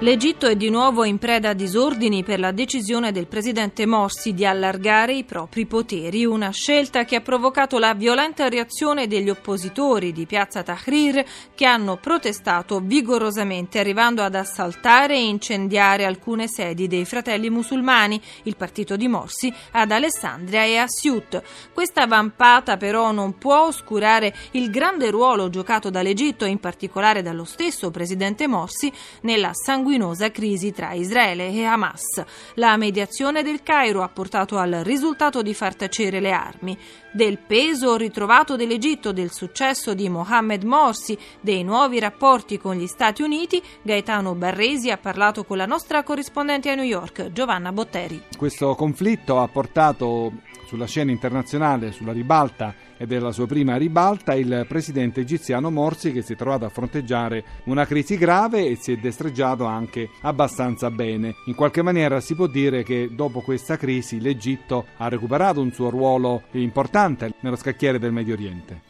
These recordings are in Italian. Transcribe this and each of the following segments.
L'Egitto è di nuovo in preda a disordini per la decisione del presidente Morsi di allargare i propri poteri, una scelta che ha provocato la violenta reazione degli oppositori di piazza Tahrir che hanno protestato vigorosamente arrivando ad assaltare e incendiare alcune sedi dei fratelli musulmani, il partito di Morsi, ad Alessandria e a Siut. Questa vampata però non può oscurare il grande ruolo giocato dall'Egitto, in particolare dallo stesso presidente Morsi, nella sanguinosa sanguinosa crisi tra Israele e Hamas. La mediazione del Cairo ha portato al risultato di far tacere le armi. Del peso ritrovato dell'Egitto, del successo di Mohammed Morsi, dei nuovi rapporti con gli Stati Uniti, Gaetano Barresi ha parlato con la nostra corrispondente a New York, Giovanna Botteri. Questo conflitto ha portato sulla scena internazionale, sulla ribalta e della sua prima ribalta, il presidente egiziano Morsi che si è trovato a fronteggiare una crisi grave e si è destreggiato anche abbastanza bene. In qualche maniera si può dire che dopo questa crisi l'Egitto ha recuperato un suo ruolo importante nello scacchiere del Medio Oriente.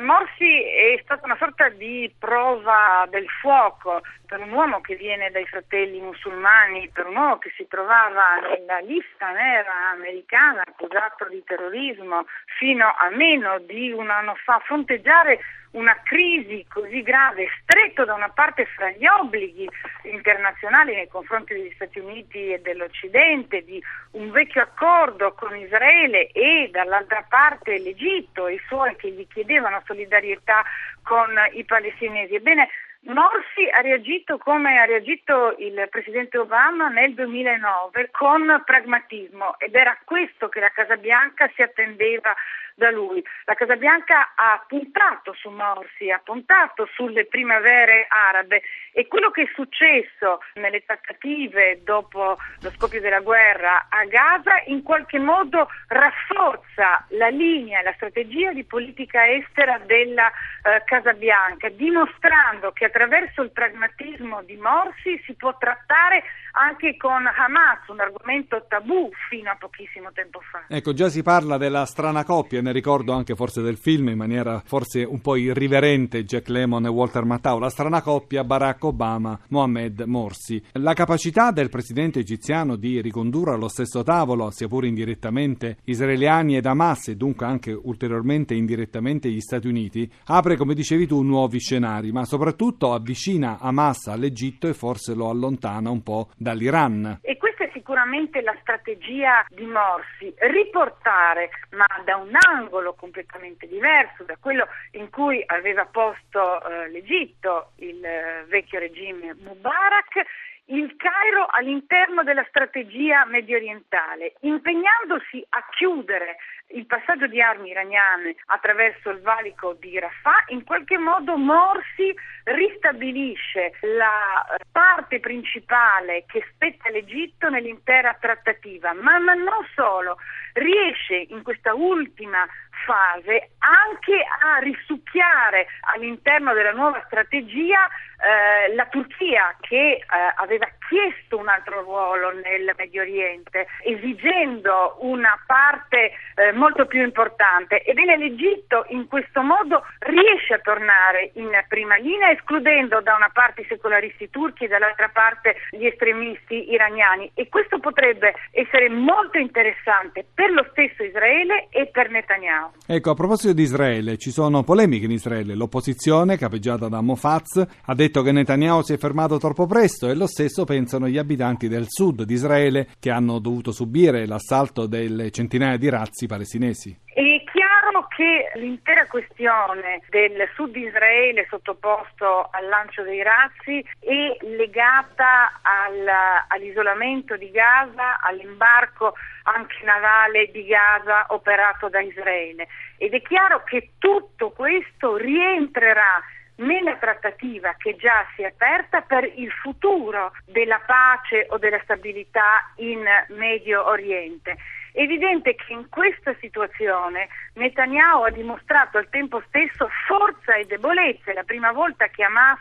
Morsi è stata una sorta di prova del fuoco per un uomo che viene dai fratelli musulmani, per un uomo che si trovava nella lista nera americana accusato di terrorismo fino a meno di un anno fa, fronteggiare una crisi così grave, stretto da una parte fra gli obblighi internazionali nei confronti degli Stati Uniti e dell'Occidente, di un vecchio accordo con Israele e dall'altra parte l'Egitto e i suoi che gli chiedevano solidarietà con i palestinesi. Ebbene, Morsi ha reagito come ha reagito il presidente Obama nel 2009 con pragmatismo ed era questo che la Casa Bianca si attendeva da lui. La Casa Bianca ha puntato su Morsi, ha puntato sulle primavere arabe e quello che è successo nelle trattative dopo lo scoppio della guerra a Gaza in qualche modo rafforza la linea la strategia di politica estera della eh, Casa Bianca, dimostrando che attraverso il pragmatismo di Morsi si può trattare anche con Hamas, un argomento tabù fino a pochissimo tempo fa. Ecco, già si parla della strana coppia, ne ricordo anche forse del film in maniera forse un po' irriverente, Jack Lemmon e Walter Matthau, la strana coppia Barack Obama-Mohamed Morsi. La capacità del presidente egiziano di ricondurre allo stesso tavolo, sia pure indirettamente, israeliani ed Hamas e dunque anche ulteriormente indirettamente gli Stati Uniti, apre, come dicevi tu, nuovi scenari, ma soprattutto avvicina Hamas all'Egitto e forse lo allontana un po' dall'Iran. E questa è sicuramente la strategia di Morsi, riportare, ma da un angolo completamente diverso da quello in cui aveva posto eh, l'Egitto, il eh, vecchio regime Mubarak, il Cairo all'interno della strategia medio orientale, impegnandosi a chiudere il passaggio di armi iraniane attraverso il valico di Rafah, in qualche modo Morsi ristabilisce la eh, parte principale che spetta all'Egitto nell'intera trattativa, ma non solo, riesce in questa ultima fase anche a risucchiare all'interno della nuova strategia eh, la Turchia che eh, aveva chiesto un altro ruolo nel Medio Oriente, esigendo una parte eh, molto più importante. Ebbene l'Egitto in questo modo riesce a tornare in prima linea, escludendo da una parte i secolaristi turchi e dall'altra parte gli estremisti iraniani. E questo potrebbe essere molto interessante per lo stesso Israele e per Netanyahu. Ecco, a proposito di Israele, ci sono polemiche in Israele. L'opposizione, capeggiata da Mofaz, ha detto che Netanyahu si è fermato troppo presto e lo stesso pensano gli abitanti del sud di Israele che hanno dovuto subire l'assalto delle centinaia di razzi palestinesi. È chiaro che l'intera questione del sud di Israele sottoposto al lancio dei razzi è legata al, all'isolamento di Gaza, all'imbarco anche navale di Gaza operato da Israele ed è chiaro che tutto questo rientrerà nella trattativa che già si è aperta per il futuro della pace o della stabilità in Medio Oriente. È evidente che in questa situazione Netanyahu ha dimostrato al tempo stesso forza e debolezza. È la prima volta che Hamas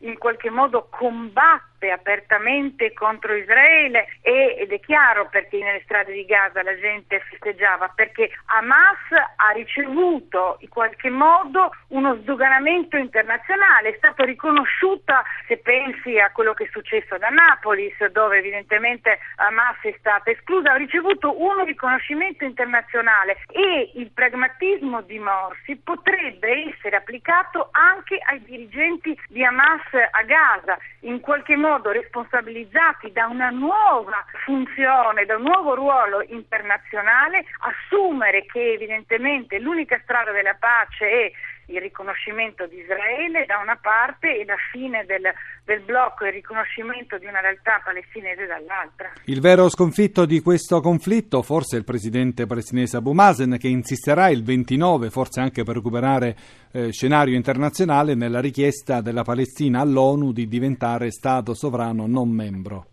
in qualche modo combatte apertamente contro Israele e, ed è chiaro perché nelle strade di Gaza la gente festeggiava, perché Hamas ha ricevuto in qualche modo uno sdoganamento internazionale, è stato riconosciuta, se pensi a quello che è successo ad Annapolis, dove evidentemente Hamas è stata esclusa, ha ricevuto un riconoscimento internazionale e il pragmatismo di Morsi potrebbe essere applicato anche ai dirigenti di Hamas a Gaza, in qualche modo responsabilizzati da una nuova funzione, da un nuovo ruolo internazionale, assumere che evidentemente l'unica strada della pace è il riconoscimento di Israele da una parte e la fine del, del blocco e il riconoscimento di una realtà palestinese dall'altra. Il vero sconfitto di questo conflitto forse è il presidente palestinese Abu Mazen che insisterà il 29, forse anche per recuperare eh, scenario internazionale, nella richiesta della Palestina all'ONU di diventare Stato sovrano non membro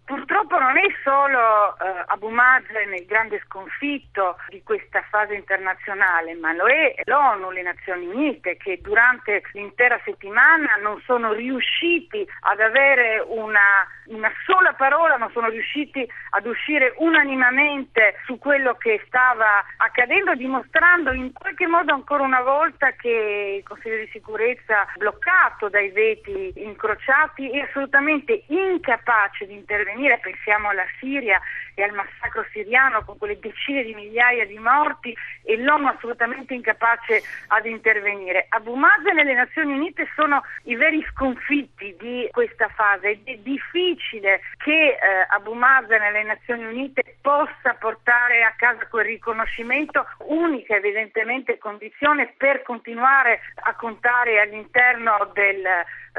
solo eh, Abu Mazen il grande sconfitto di questa fase internazionale, ma lo è l'ONU, le Nazioni Unite, che durante l'intera settimana non sono riusciti ad avere una, una sola parola, non sono riusciti ad uscire unanimamente su quello che stava accadendo, dimostrando in qualche modo ancora una volta che il Consiglio di sicurezza, bloccato dai veti incrociati, è assolutamente incapace di intervenire. Pensiamo alla Siria e al massacro siriano con quelle decine di migliaia di morti e l'ONU assolutamente incapace ad intervenire. Abu Mazen e le Nazioni Unite sono i veri sconfitti di questa fase è difficile che eh, Abu Mazen e le Nazioni Unite possa portare a casa quel riconoscimento, unica evidentemente condizione per continuare a contare all'interno del,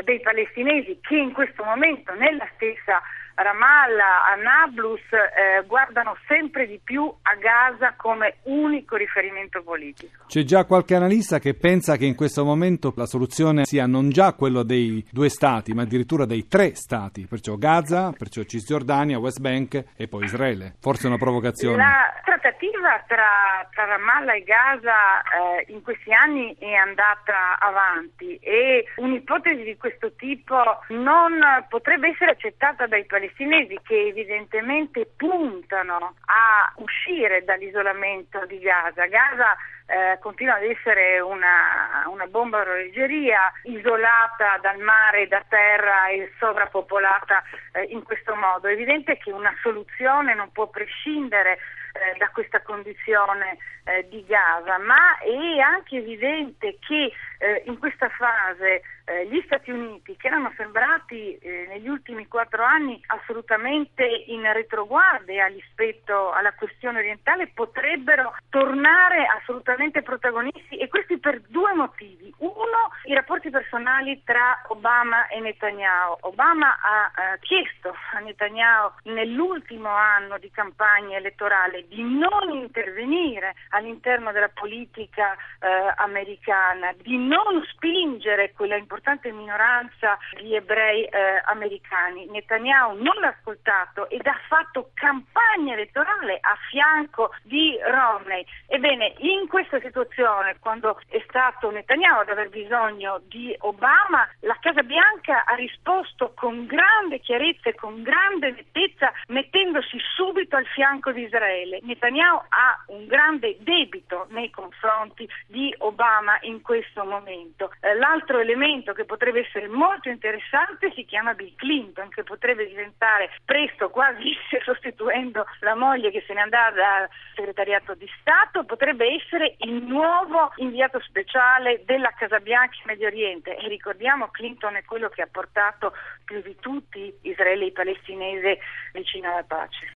dei palestinesi che in questo momento nella stessa Ramallah, a Nablus eh, guardano sempre di più a Gaza come unico riferimento politico. C'è già qualche analista che pensa che in questo momento la soluzione sia non già quella dei due stati, ma addirittura dei tre stati, perciò Gaza, perciò Cisgiordania, West Bank e poi Israele. Forse una provocazione. La trattativa tra, tra Ramallah e Gaza eh, in questi anni è andata avanti e un'ipotesi di questo tipo non potrebbe essere accettata dai palestinesi che evidentemente puntano a uscire dall'isolamento di Gaza. Gaza eh, continua ad essere una, una bomba orologeria isolata dal mare, da terra e sovrappopolata eh, in questo modo. È evidente che una soluzione non può prescindere eh, da questa condizione eh, di Gaza, ma è anche evidente che eh, in questa fase eh, gli Stati Uniti, che erano sembrati eh, negli ultimi quattro anni assolutamente in retroguardia rispetto alla questione orientale, potrebbero tornare assolutamente protagonisti e questi per due motivi. Uno, i rapporti personali tra Obama e Netanyahu. Obama ha eh, chiesto a Netanyahu nell'ultimo anno di campagna elettorale di non intervenire all'interno della politica eh, americana, di non spingere quella importante minoranza di ebrei eh, americani. Netanyahu non l'ha ascoltato ed ha fatto campagna elettorale a fianco di Romney. Ebbene, in questa situazione, quando è stato Netanyahu ad aver bisogno di Obama, la Casa Bianca ha risposto con grande chiarezza e con grande nettezza, mettendosi subito al fianco di Israele. Netanyahu ha un grande debito nei confronti di Obama in questo momento. Eh, l'altro elemento che potrebbe essere molto interessante si chiama Bill Clinton, che potrebbe diventare presto, quasi sostituendo la moglie che se ne andrà dal segretariato di Stato, potrebbe essere il nuovo inviato speciale della Casa Bianca in Medio Oriente. E ricordiamo Clinton è quello che ha portato più di tutti Israele e i palestinesi vicino alla pace.